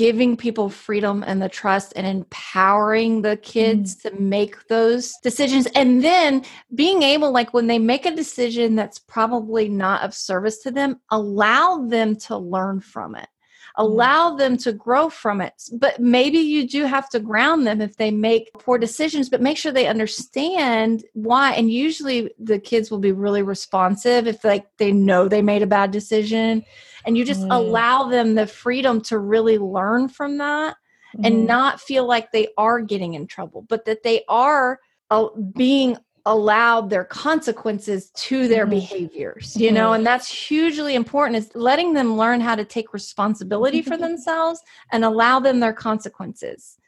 giving people freedom and the trust and empowering the kids mm. to make those decisions and then being able like when they make a decision that's probably not of service to them allow them to learn from it allow them to grow from it but maybe you do have to ground them if they make poor decisions but make sure they understand why and usually the kids will be really responsive if like they know they made a bad decision and you just mm. allow them the freedom to really learn from that mm. and mm-hmm. not feel like they are getting in trouble but that they are uh, being allowed their consequences to their mm-hmm. behaviors you know mm-hmm. and that's hugely important is letting them learn how to take responsibility for themselves and allow them their consequences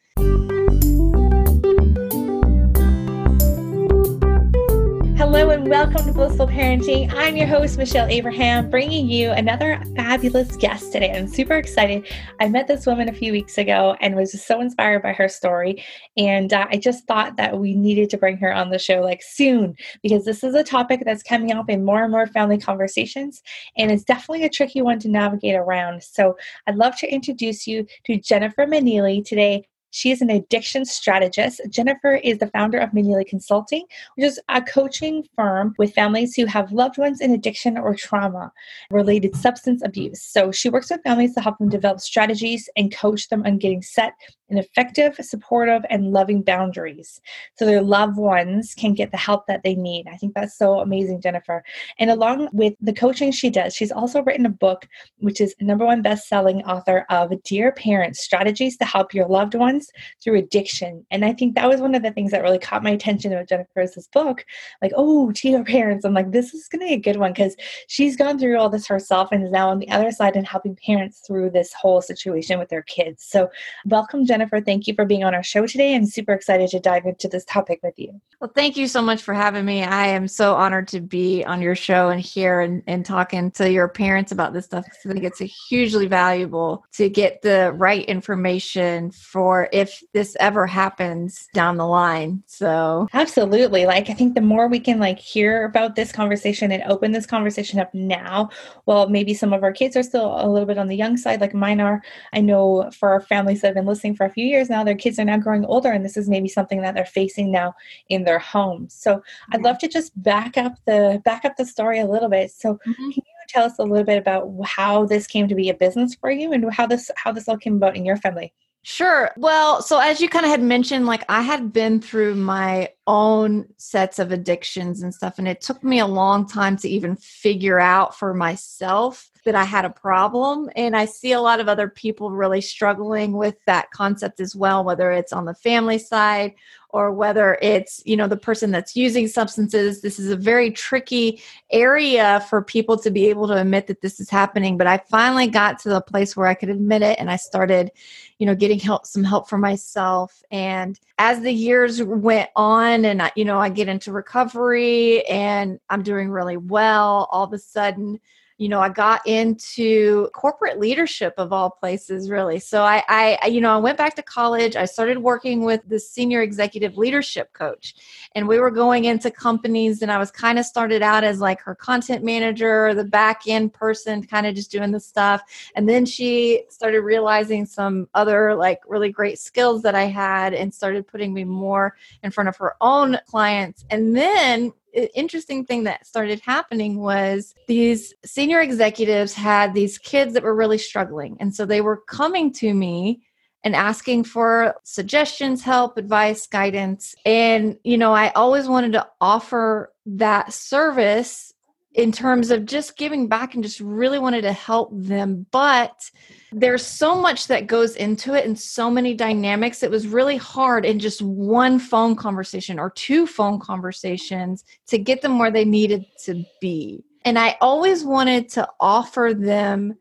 Hello and welcome to Blissful Parenting. I'm your host, Michelle Abraham, bringing you another fabulous guest today. I'm super excited. I met this woman a few weeks ago and was just so inspired by her story. And uh, I just thought that we needed to bring her on the show like soon because this is a topic that's coming up in more and more family conversations. And it's definitely a tricky one to navigate around. So I'd love to introduce you to Jennifer Maneely today. She is an addiction strategist. Jennifer is the founder of Maneely Consulting, which is a coaching firm with families who have loved ones in addiction or trauma related substance abuse. So she works with families to help them develop strategies and coach them on getting set and effective, supportive, and loving boundaries so their loved ones can get the help that they need. I think that's so amazing, Jennifer. And along with the coaching she does, she's also written a book, which is number one best selling author of Dear Parents Strategies to Help Your Loved Ones Through Addiction. And I think that was one of the things that really caught my attention about Jennifer's book. Like, oh, Dear Parents. I'm like, this is going to be a good one because she's gone through all this herself and is now on the other side and helping parents through this whole situation with their kids. So, welcome, Jennifer. Jennifer, thank you for being on our show today. I'm super excited to dive into this topic with you. Well, thank you so much for having me. I am so honored to be on your show and here and, and talking to your parents about this stuff. I think it's hugely valuable to get the right information for if this ever happens down the line. So absolutely. Like I think the more we can like hear about this conversation and open this conversation up now, well, maybe some of our kids are still a little bit on the young side, like mine are. I know for our families that have been listening for a few years now, their kids are now growing older, and this is maybe something that they're facing now in their homes. So I'd love to just back up the back up the story a little bit. So mm-hmm. can you tell us a little bit about how this came to be a business for you and how this how this all came about in your family? Sure. Well, so as you kind of had mentioned, like I had been through my own sets of addictions and stuff, and it took me a long time to even figure out for myself that I had a problem. And I see a lot of other people really struggling with that concept as well, whether it's on the family side or whether it's, you know, the person that's using substances. This is a very tricky area for people to be able to admit that this is happening. But I finally got to the place where I could admit it and I started, you know, getting help some help for myself. And as the years went on and I, you know, I get into recovery and I'm doing really well, all of a sudden you know, I got into corporate leadership of all places, really. So I, I, you know, I went back to college. I started working with the senior executive leadership coach, and we were going into companies. And I was kind of started out as like her content manager, the back end person, kind of just doing the stuff. And then she started realizing some other like really great skills that I had, and started putting me more in front of her own clients. And then interesting thing that started happening was these senior executives had these kids that were really struggling. And so they were coming to me and asking for suggestions, help, advice, guidance. And, you know, I always wanted to offer that service in terms of just giving back and just really wanted to help them. But there's so much that goes into it and so many dynamics. It was really hard in just one phone conversation or two phone conversations to get them where they needed to be. And I always wanted to offer them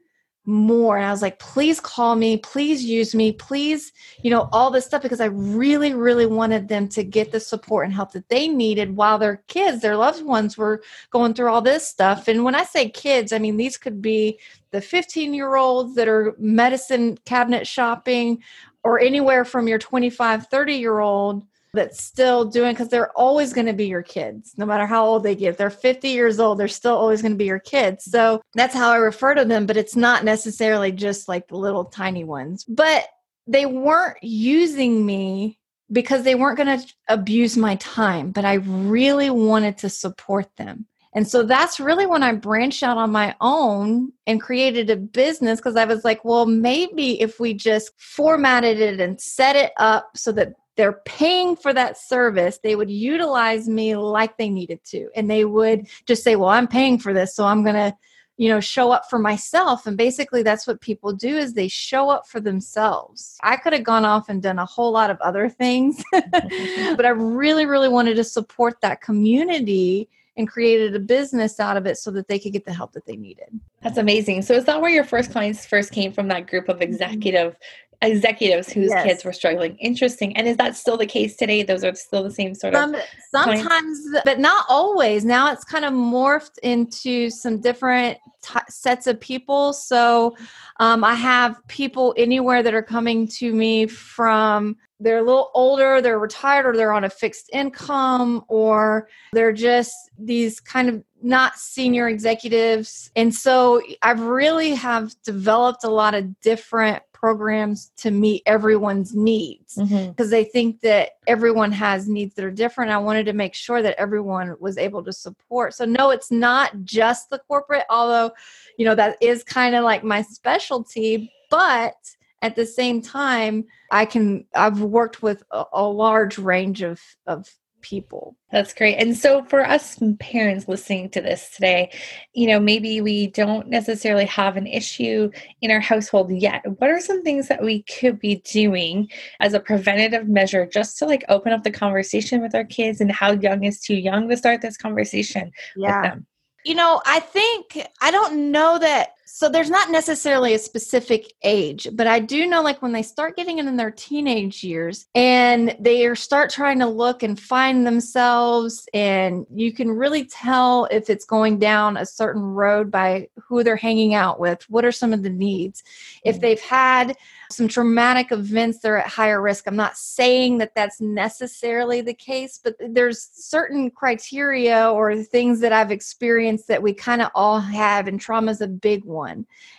more. And i was like please call me please use me please you know all this stuff because i really really wanted them to get the support and help that they needed while their kids their loved ones were going through all this stuff. And when i say kids i mean these could be the 15 year olds that are medicine cabinet shopping or anywhere from your 25 30 year old that's still doing because they're always going to be your kids no matter how old they get. If they're 50 years old they're still always going to be your kids. So that's how i refer to them but it's not necessarily just like the little tiny ones. But they weren't using me because they weren't going to abuse my time but i really wanted to support them. And so that's really when I branched out on my own and created a business because I was like, well, maybe if we just formatted it and set it up so that they're paying for that service, they would utilize me like they needed to. And they would just say, well, I'm paying for this, so I'm going to you know show up for myself and basically that's what people do is they show up for themselves i could have gone off and done a whole lot of other things but i really really wanted to support that community and created a business out of it so that they could get the help that they needed. That's amazing. So is that where your first clients first came from that group of mm-hmm. executive executives whose yes. kids were struggling? Interesting. And is that still the case today? Those are still the same sort Some, of sometimes clients? but not always. Now it's kind of morphed into some different t- sets of people. So um, I have people anywhere that are coming to me from they're a little older, they're retired, or they're on a fixed income, or they're just these kind of not senior executives. And so I've really have developed a lot of different programs to meet everyone's needs because mm-hmm. they think that everyone has needs that are different. I wanted to make sure that everyone was able to support. So no, it's not just the corporate, although, you know, that is kind of like my specialty, but at the same time, I can I've worked with a, a large range of of people. That's great. And so for us parents listening to this today, you know, maybe we don't necessarily have an issue in our household yet. What are some things that we could be doing as a preventative measure just to like open up the conversation with our kids and how young is too young to start this conversation yeah. with them? You know, I think I don't know that so there's not necessarily a specific age, but I do know like when they start getting in their teenage years and they start trying to look and find themselves and you can really tell if it's going down a certain road by who they're hanging out with, what are some of the needs. If mm. they've had some traumatic events they're at higher risk i'm not saying that that's necessarily the case but there's certain criteria or things that i've experienced that we kind of all have and trauma is a big one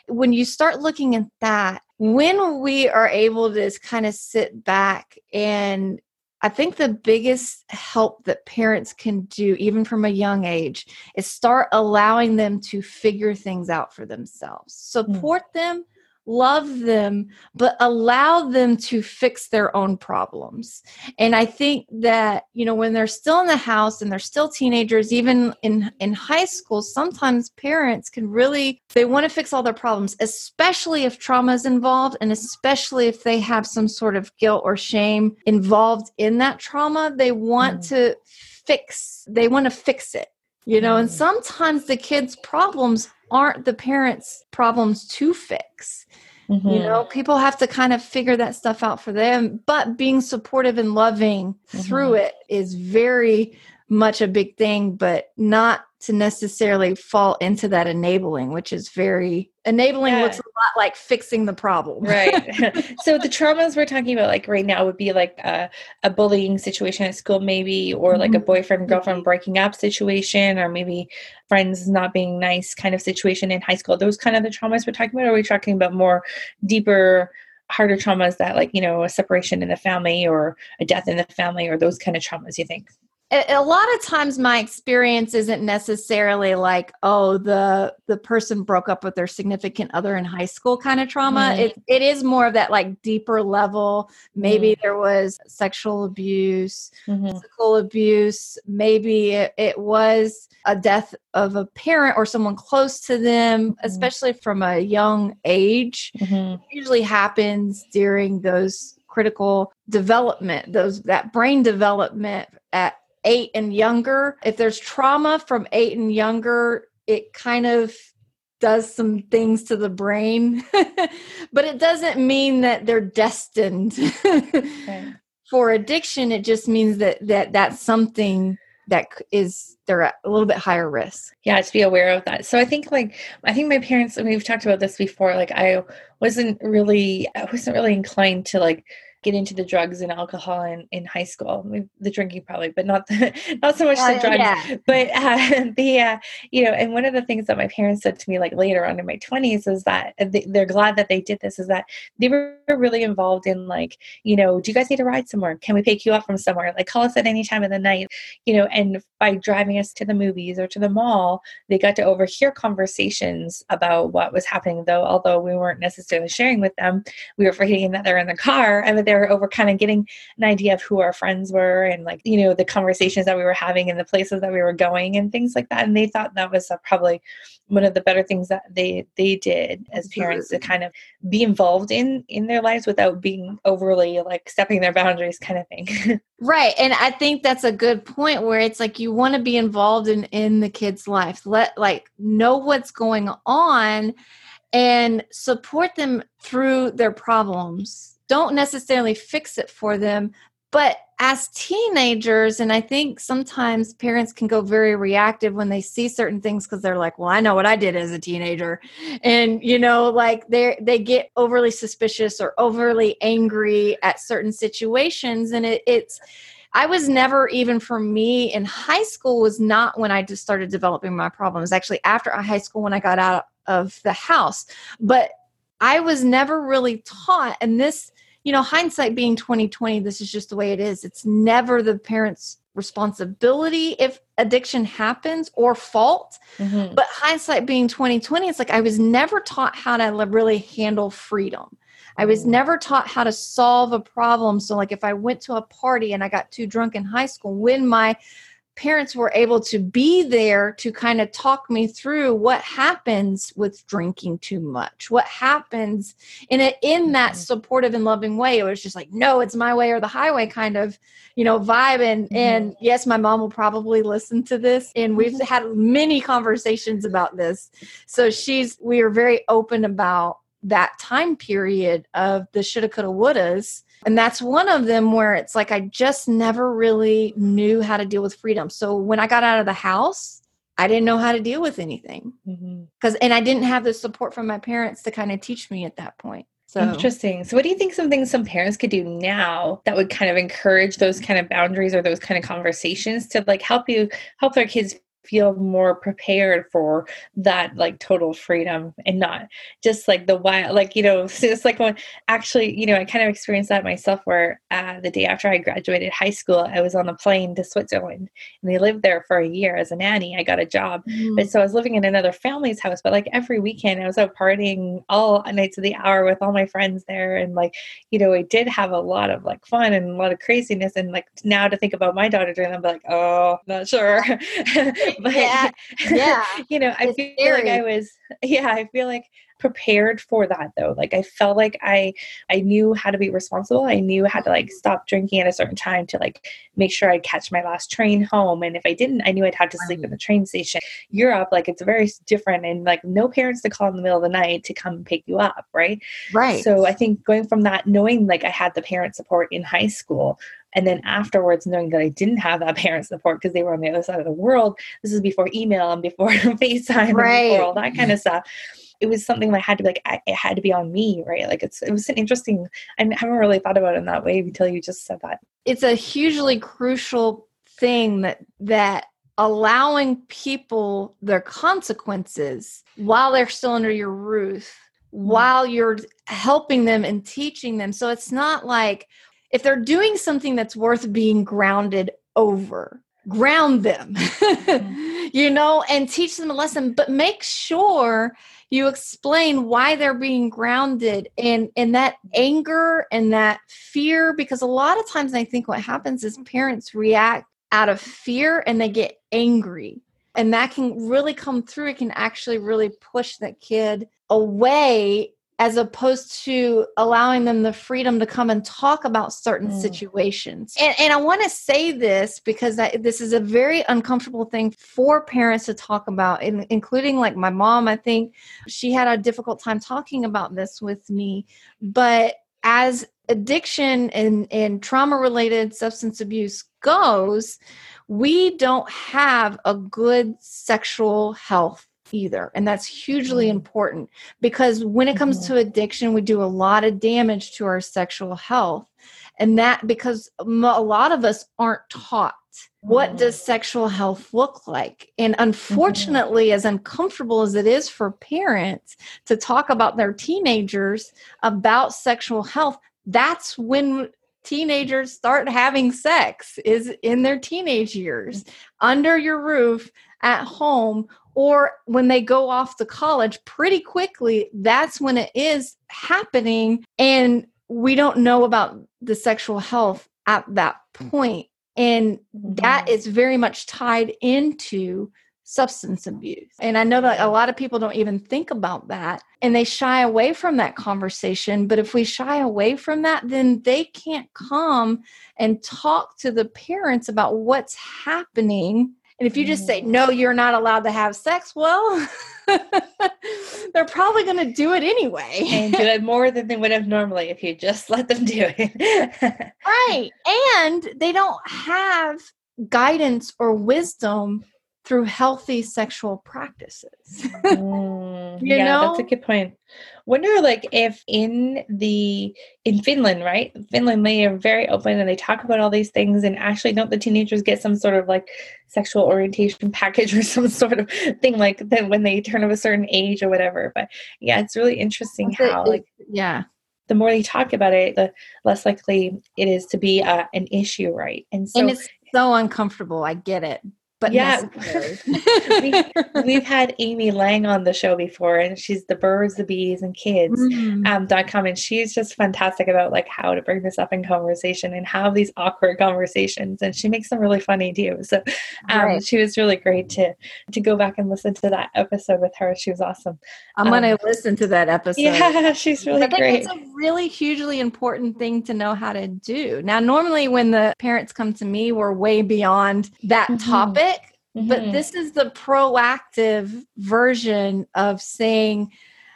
when you start looking at that when we are able to kind of sit back and I think the biggest help that parents can do, even from a young age, is start allowing them to figure things out for themselves. Hmm. Support mm. them, love them, but allow them to fix their own problems. And I think that, you know, when they're still in the house and they're still teenagers, even in, in high school, sometimes parents can really, they want to fix all their problems, especially if trauma is involved and especially if they have some sort of guilt or shame involved in that trauma. They want mm. to fix, they want to fix it you know and sometimes the kids problems aren't the parents problems to fix mm-hmm. you know people have to kind of figure that stuff out for them but being supportive and loving mm-hmm. through it is very much a big thing but not to necessarily fall into that enabling, which is very enabling yeah. looks a lot like fixing the problem. right. so the traumas we're talking about like right now would be like a, a bullying situation at school maybe or like mm-hmm. a boyfriend girlfriend breaking up situation or maybe friends not being nice kind of situation in high school. Those kind of the traumas we're talking about or are we talking about more deeper harder traumas that like, you know, a separation in the family or a death in the family or those kind of traumas you think? A lot of times my experience isn't necessarily like oh the the person broke up with their significant other in high school kind of trauma mm-hmm. it, it is more of that like deeper level maybe mm-hmm. there was sexual abuse mm-hmm. physical abuse maybe it, it, was a death of a parent or someone close to them mm-hmm. especially from a young age mm-hmm. usually happens during those critical development those that brain development at eight and younger. If there's trauma from eight and younger, it kind of does some things to the brain, but it doesn't mean that they're destined okay. for addiction. It just means that that that's something that is they're at a little bit higher risk. Yeah, to be aware of that. So I think like I think my parents and we've talked about this before. Like I wasn't really I wasn't really inclined to like get into the drugs and alcohol in, in high school. The drinking probably, but not the, not so much the drugs. Yeah. But uh, the uh, you know, and one of the things that my parents said to me like later on in my twenties is that they're glad that they did this. Is that they were really involved in like you know, do you guys need to ride somewhere? Can we pick you up from somewhere? Like call us at any time of the night, you know. And by driving us to the movies or to the mall, they got to overhear conversations about what was happening. Though although we weren't necessarily sharing with them, we were forgetting that they're in the car and that they were over kind of getting an idea of who our friends were and like you know the conversations that we were having and the places that we were going and things like that. And they thought that was uh, probably one of the better things that they they did as parents to kind of be involved in in their lives without being overly like stepping their boundaries kind of thing. Right and i think that's a good point where it's like you want to be involved in in the kids life. Let like know what's going on and support them through their problems don't necessarily fix it for them but as teenagers, and I think sometimes parents can go very reactive when they see certain things because they're like, "Well, I know what I did as a teenager," and you know, like they they get overly suspicious or overly angry at certain situations, and it, it's. I was never even for me in high school was not when I just started developing my problems. Actually, after high school when I got out of the house, but I was never really taught, and this you know, hindsight being 2020, this is just the way it is. It's never the parent's responsibility if addiction happens or fault. Mm-hmm. But hindsight being 2020, it's like I was never taught how to really handle freedom. I was mm. never taught how to solve a problem. So, like, if I went to a party and I got too drunk in high school, when my parents were able to be there to kind of talk me through what happens with drinking too much what happens in a in that mm-hmm. supportive and loving way it was just like no it's my way or the highway kind of you know vibe and mm-hmm. and yes my mom will probably listen to this and we've mm-hmm. had many conversations about this so she's we are very open about that time period of the shoulda coulda wouldas and that's one of them where it's like I just never really knew how to deal with freedom. So when I got out of the house, I didn't know how to deal with anything. Because, mm-hmm. and I didn't have the support from my parents to kind of teach me at that point. So interesting. So what do you think some things some parents could do now that would kind of encourage those kind of boundaries or those kind of conversations to like help you help their kids feel more prepared for that like total freedom and not just like the wild like you know it's like when actually you know i kind of experienced that myself where uh, the day after i graduated high school i was on a plane to switzerland and they lived there for a year as a nanny. I got a job. Mm. but so i was living in another family's house but like every weekend i was out partying all nights of the hour with all my friends there. And like you know i did have a lot of like fun and a lot of craziness. And like now to think about my daughter doing that i'm like oh not sure but yeah, yeah. you know, I it's feel scary. like I was, yeah, I feel like prepared for that though. Like i felt like i i knew how to be responsible. I knew how to like stop drinking at a certain time to like make sure i'd catch my last train home. And if i didn't i knew i'd have to sleep mm-hmm. in the train station. Europe like it's very different. And like no parents to call in the middle of the night to come pick you up right? Right. So i think going from that knowing like i had the parent support in high school and then afterwards, knowing that I didn't have that parent support because they were on the other side of the world, this is before email and before FaceTime right. and before all that kind of stuff. It was something that had to be like, I, it had to be on me, right? Like it's, it was an interesting, I haven't really thought about it in that way until you just said that. It's a hugely crucial thing that, that allowing people their consequences while they're still under your roof mm. while you're helping them and teaching them. So it's not like, if they're doing something that's worth being grounded over ground them you know and teach them a lesson but make sure you explain why they're being grounded and and that anger and that fear because a lot of times i think what happens is parents react out of fear and they get angry. And that can really come through. It can actually really push that kid away as opposed to allowing them the freedom to come and talk about certain mm. situations. And, and I want to say this because I, this is a very uncomfortable thing for parents to talk about, in, including like my mom. I think she had a difficult time talking about this with me. But as addiction and, and trauma related substance abuse goes, we don't have a good sexual health either. And that's hugely Mm. important because when it comes Mhm. to addiction, we do a lot of damage to our sexual health. And that because a lot of us aren't taught what Mm. does sexual health look like? And unfortunately, as uncomfortable as it is for parents to talk about their teenagers about sexual health, that's when teenagers start having sex is in their teenage years under your roof at home or when they go off to college pretty quickly that's when it is happening and we don't know about the sexual health at that point and that Mhm. very much tied into substance abuse. And I know that a lot of people don't even think about that and they shy away from that conversation. But if we shy away from that, then they can't come and talk to the parents about what's happening. And if you just say, Mm. no, you're not allowed to have sex, well, they're probably going to do it anyway. and do it more than they would have normally if you just let them do it. right. And they don't have guidance or wisdom through healthy sexual practices. Mm, You yeah, that's a good point. Wonder like if in the in Finland, right? Finland they are very open and they talk about all these things and actually don't the teenagers get some sort of like sexual orientation package or some sort of thing like that when they turn of a certain age or whatever. But yeah, it's really interesting how it- like yeah. the more they talk about it, the less likely it is to be uh, an issue, right? And so and it's so uncomfortable. I get it. But Yeah. necessary. we've had Amy Lang on the show before, and she's the birds, the bees, and kids. Mhm. um, dot com and she's just fantastic about like how to bring this up in conversation and have these awkward conversations and she makes them really funny too so um, Right. she was really great to to go back and listen to that episode with her she was awesome I'm going to um, listen to that episode. yeah she's really I think great it's a really hugely important thing to know how to do. Now, normally when the parents come to me, we're way beyond that Mhm. topic. But Mhm. this is the proactive version of saying,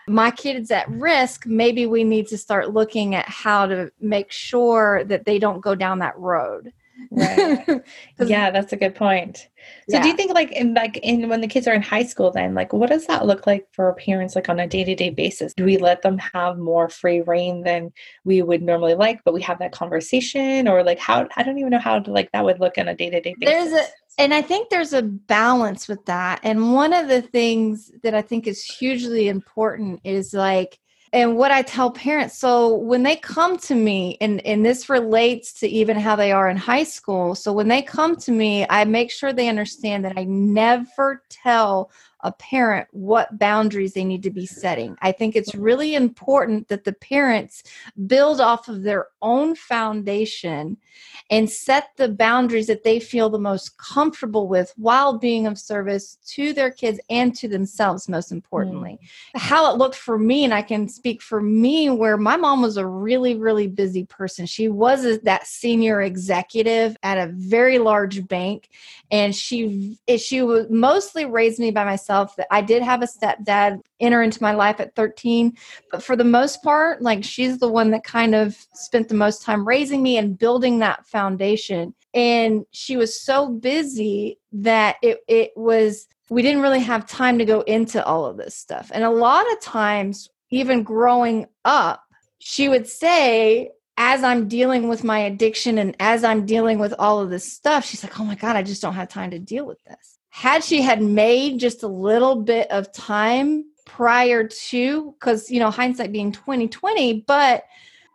my kid's at risk. Maybe we need to start looking at how to make sure that they don't go down that road. Right. yeah that's a good point so do you think like in like in when the kids are in high school then like what does that look like for parents like on a day-to-day basis do we let them have more free reign than we would normally like but we have that conversation or like how i don't even know how to like that would look on a day-to-day basis There's a and I think there's a balance with that. And one of the things that I think is hugely important is like and what I tell parents so when they come to me and and this relates to even how they are in high school. So when they come to me, I make sure they understand that I never tell a parent what boundaries they need to be setting. I think it's really important that the parents build off of their own foundation and set the boundaries that they feel the most comfortable with while being of service to their kids and to themselves, most importantly. Mm. How it looked for me, and I can speak for me, where my mom was a really, really busy person. She was a- that senior executive at a very large bank, and she she was mostly raised me by myself. That I did have a stepdad enter into my life at 13 but for the most part like she's the one that kind of spent the most time raising me and building that foundation and she was so busy that it it was we didn't really have time to go into all of this stuff and a lot of times even growing up she would say as I'm dealing with my addiction and as I'm dealing with all of this stuff, she's like, "Oh my god, I just don't have time to deal with this." Had she had made just a little bit of time prior to cuz you know, hindsight being 2020, but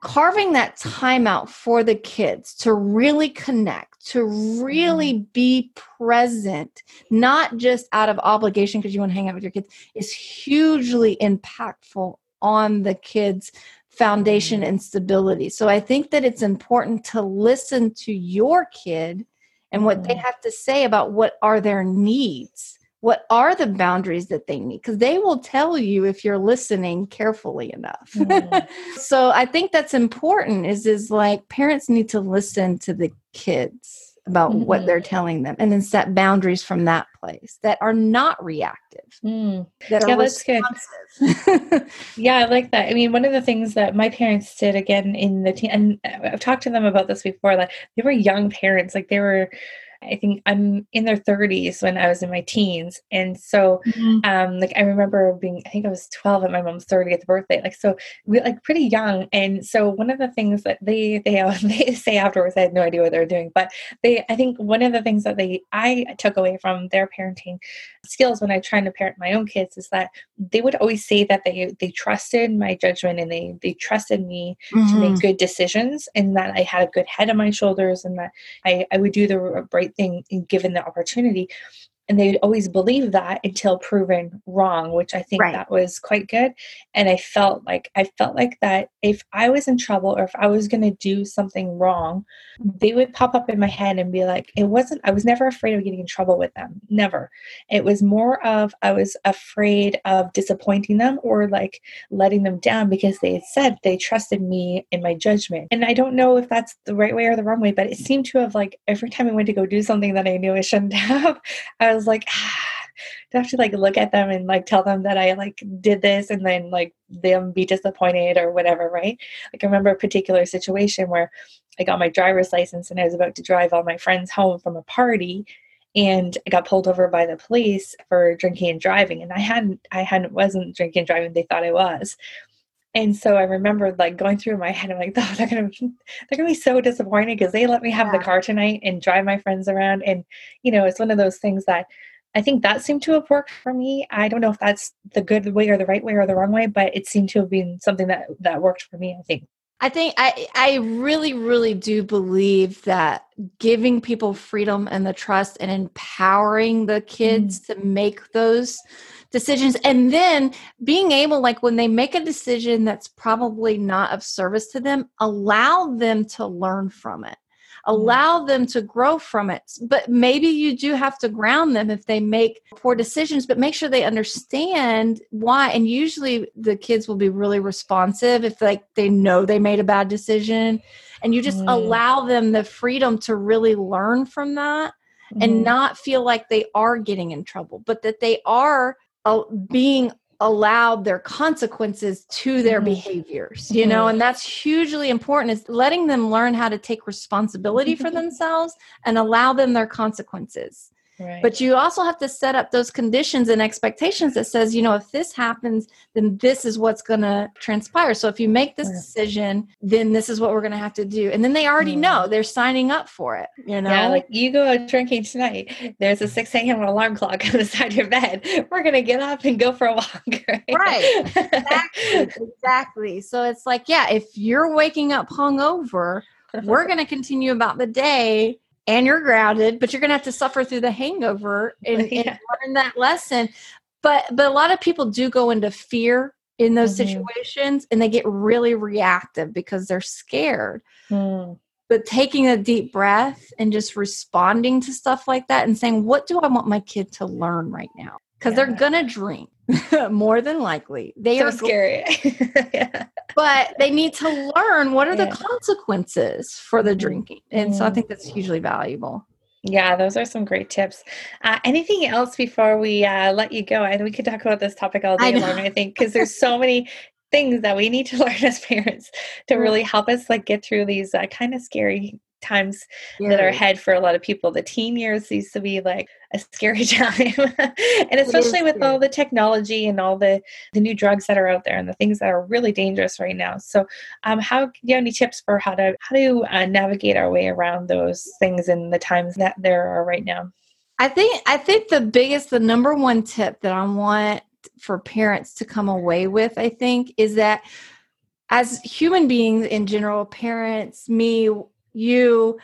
carving that time out for the kids to really connect, to really mm-hmm. be present, not just out of obligation because you want to hang out with your kids, is hugely impactful on the kids' foundation mm-hmm. and stability. So I think that it's important to listen to your kid and what they Mhm. have to say about what are their needs. What are the boundaries that they need? Because they will tell you if you're listening carefully enough. Mhm. so I think that's important is is like parents need to listen to the kids about what Mhm. they're telling them and then set boundaries from that place that are not reactive Mm. that Yeah, are that's good. responsive. Yeah, I like that. I mean, one of the things that my parents did again in the teen, and I've talked to them about this before, like they were young parents, like they were I think I'm in their 30s when I was in my teens. And so, mm-hmm. um, like, I remember being, I think I was 12 at my mom's 30th birthday. Like, so we like pretty young. And so, one of the things that they, they, they say afterwards, I had no idea what they were doing, but they, I think one of the things that they, I took away from their parenting skills when I tried to parent my own kids is that they would always say that they, they trusted my judgment and they, they trusted me mm-hmm. to make mm-hmm. good decisions and that I had a good head on my shoulders and that I, I would do the right thing given the opportunity and they always believe that until proven wrong which i think right. that was quite good. And i felt like i felt like that if i was in trouble or if i was going to do something wrong they would pop up in my head and be like it wasn't i was never afraid of getting in trouble with them never. It was more of i was afraid of disappointing them or like letting them down because they had said they trusted me in my judgment. And i don't know if that's the right way or the wrong way but it seemed to have like every time i went to go do something that i knew i shouldn't have i was was like, ah, I have to like look at them and like tell them that I like did this and then like them be disappointed or whatever, right? Like I remember a particular situation where I got my driver's license and I was about to drive all my friends home from a party and I got pulled over by the police for drinking and driving and I hadn't I hadn't wasn't drinking and driving they thought I was and so I remember like going through my head, I'm like, oh, they're gonna they're gonna be so disappointed because they let me have yeah. the car tonight and drive my friends around. And you know, it's one of those things that I think that seemed to have worked for me. I don't know if that's the good way or the right way or the wrong way, but it seemed to have been something that that worked for me. I think. I think I I really really do believe that giving people freedom and the trust and empowering the kids mm. to make those decisions and then being able like when they make a decision that's probably not of service to them allow them to learn from it. Allow them to grow from it but maybe you do have to ground them if they make poor decisions but make sure they understand why and usually the kids will be really responsive if like they know they made a bad decision and you just mm. allow them the freedom to really learn from that mm. and mm-hmm. not feel like they are getting in trouble but that they are uh, being allowed their consequences to their mm-hmm. behaviors you know mm-hmm. and that's hugely important is letting them learn how to take responsibility for themselves and allow them their consequences but you also have to set up those conditions and expectations that says, you know, if this happens, then this is what's going to transpire. So if you make this decision, then this is what we're going to have to do. And then they already know they're signing up for it, you know? Yeah, like you go out drinking tonight, there's a 6 a.m. alarm clock on the side of your bed. We're going to get up and go for a walk. Right. right. Exactly. exactly. So it's like, yeah, if you're waking up hungover, we're going to continue about the day and you're grounded, but you're going to have to suffer through the hangover and, yeah. and, learn that lesson. But but a lot of people do go into fear in those mm-hmm. situations, and they get really reactive because they're scared. Mm. But taking a deep breath and just responding to stuff like that and saying, "What do I want my kid to learn right now?" Because yeah. they're gonna drink more than likely. They so are scary. yeah but they need to learn what are yeah. the consequences for the mm-hmm. drinking. And mm. so I mm-hmm. think that's hugely valuable. Yeah, those are some great tips. Uh, anything else before we uh, let you go? And we could talk about this topic all day I long, I think, because there's so many things that we need to learn as parents to really help us like get through these uh, kind of scary times yeah. that are ahead for a lot of people. The teen years used to be like a scary time. and especially with all the technology and all the, the new drugs that are out there and the things that are really dangerous right now. So um, how do you have any tips for how to how to uh, navigate our way around those things in the times that there are right now? I think I think the biggest the number one tip that I want for parents to come away with, I think, is that as human beings in general, parents, me, you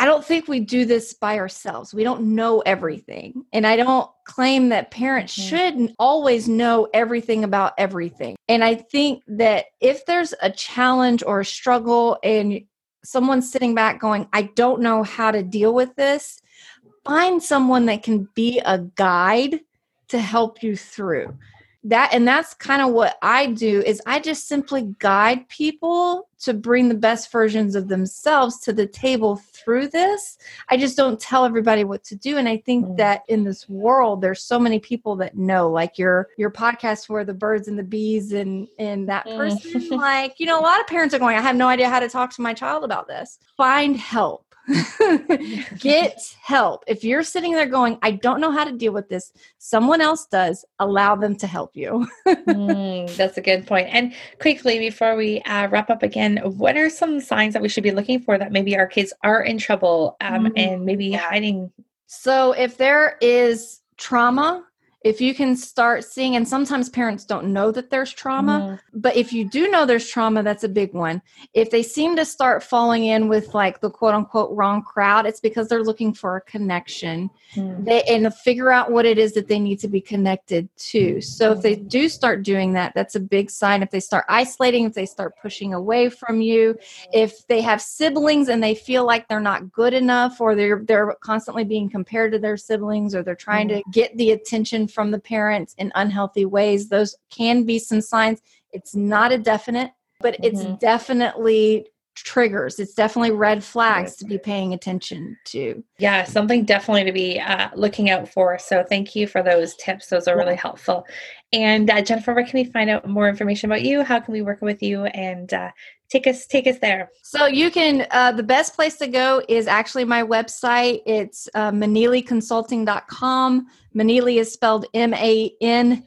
I don't think we do this by ourselves. We don't know everything. And I don't claim that parents mm-hmm. should always know everything about everything. And I think that if there's a challenge or a struggle and someone's sitting back going, I don't know how to deal with this, find someone that can be a guide to help you through that and that's kind of what i do is i just simply guide people to bring the best versions of themselves to the table through this i just don't tell everybody what to do and i think mm. that in this world there's so many people that know like your your podcast where the birds and the bees and and that mm. person like you know a lot of parents are going i have no idea how to talk to my child about this find help Get help. If you're sitting there going, I don't know how to deal with this, someone else does, allow them to help you. mm, that's a good point. And quickly, before we uh, wrap up again, what are some signs that we should be looking for that maybe our kids are in trouble um, mm-hmm. and maybe hiding? So, if there is trauma if you can start seeing and sometimes parents don't know that there's trauma mm-hmm. but if you do know there's trauma that's a big one if they seem to start falling in with like the quote unquote wrong crowd it's because they're looking for a connection mm-hmm. they, and figure out what it is that they need to be connected to so if they mm-hmm. do start doing that that's a big sign if they start isolating if they start pushing away from you if they have siblings and they feel like they're not good enough or they're they're constantly being compared to their siblings or they're trying mm-hmm. to get the attention from the parents in unhealthy ways. Those can be some signs. It's not a definite, but it's mm-hmm. definitely triggers. It's definitely red flags to be paying attention to. Yeah, something definitely to be uh, looking out for. So thank you for those tips. Those are really helpful. And uh, Jennifer, where can we find out more information about you? How can we work with you? And uh, take us take us there. So you can uh, the best place to go is actually my website. It's uh, maneelyconsulting.com maneely is spelled m-a-n-e-e-l-y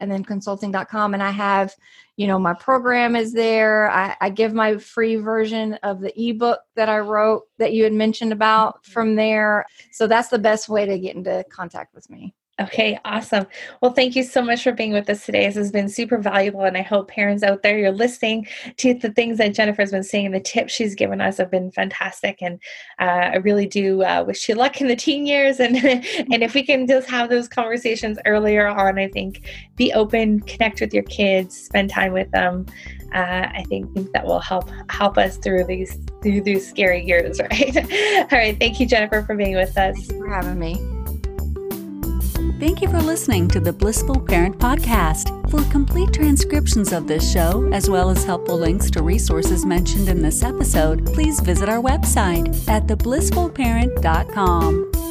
and then consulting.com and i have you know my program is there. I, I give my free version of the ebook that i wrote that you had mentioned about from there. So that's the best way to get into contact with me Okay, awesome. Well, thank you so much for being with us today. This has been super valuable, and I hope parents out there you're listening to the things that Jennifer's been saying. The tips she's given us have been fantastic, and uh, I really do uh, wish you luck in the teen years. And and if we can just have those conversations earlier on, I think be open, connect with your kids, spend time with them. Uh, I think, think that will help help us through these through these scary years, right? All right, thank you, Jennifer, for being with us. Thanks for having me. Thank you for listening to the Blissful Parent Podcast. For complete transcriptions of this show, as well as helpful links to resources mentioned in this episode, please visit our website at theblissfulparent.com.